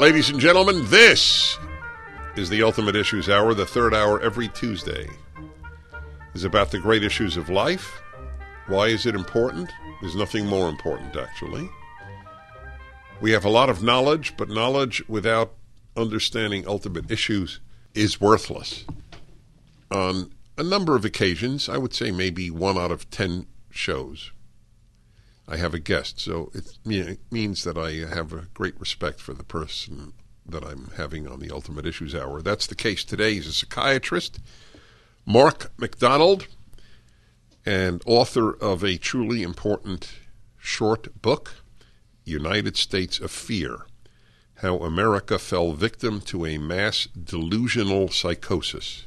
Ladies and gentlemen, this is the Ultimate Issues Hour. The third hour every Tuesday is about the great issues of life. Why is it important? There's nothing more important, actually. We have a lot of knowledge, but knowledge without understanding ultimate issues is worthless. On a number of occasions, I would say maybe one out of ten shows, I have a guest. So it means that I have a great respect for the person that I'm having on the Ultimate Issues Hour. That's the case today. He's a psychiatrist, Mark McDonald, and author of a truly important short book, United States of Fear How America Fell Victim to a Mass Delusional Psychosis.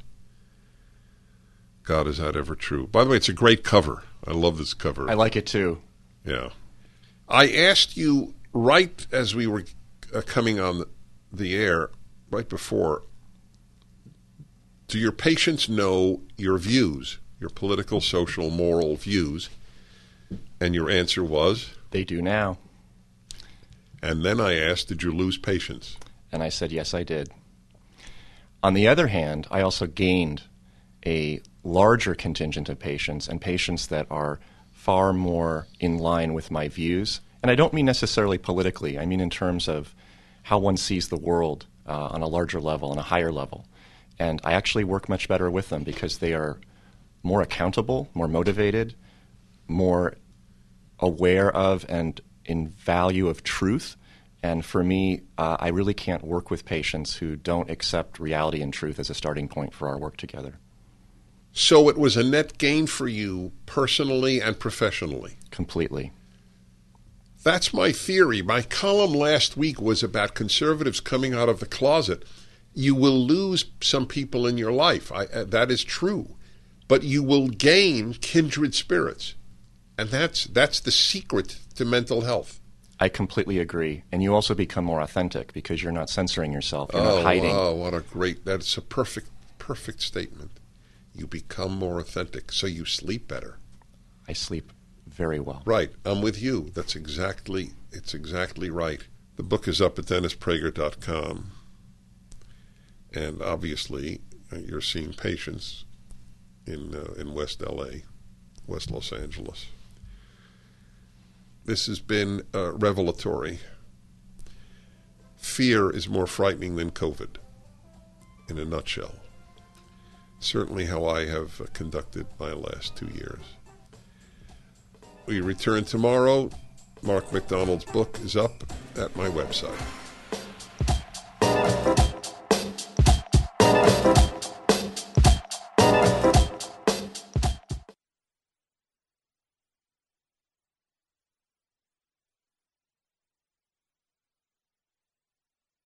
God, is that ever true? By the way, it's a great cover. I love this cover. I like it too. Yeah. I asked you right as we were uh, coming on the air, right before, do your patients know your views, your political, social, moral views? And your answer was? They do now. And then I asked, did you lose patients? And I said, yes, I did. On the other hand, I also gained a larger contingent of patients and patients that are far more in line with my views. And I don't mean necessarily politically, I mean in terms of how one sees the world uh, on a larger level, on a higher level. And I actually work much better with them because they are more accountable, more motivated, more aware of and in value of truth. And for me, uh, I really can't work with patients who don't accept reality and truth as a starting point for our work together. So it was a net gain for you personally and professionally. Completely. That's my theory. My column last week was about conservatives coming out of the closet. You will lose some people in your life. I, uh, that is true. But you will gain kindred spirits. And that's that's the secret to mental health. I completely agree. And you also become more authentic because you're not censoring yourself. You're oh, not hiding. Oh, what a great that's a perfect perfect statement you become more authentic, so you sleep better. I sleep very well. Right. I'm with you. That's exactly it's exactly right. The book is up at dennisprager.com. And obviously, uh, you're seeing patients in uh, in West LA, West Los Angeles. This has been uh, revelatory. Fear is more frightening than COVID, in a nutshell certainly how I have uh, conducted my last two years. We return tomorrow. Mark McDonald's book is up at my website.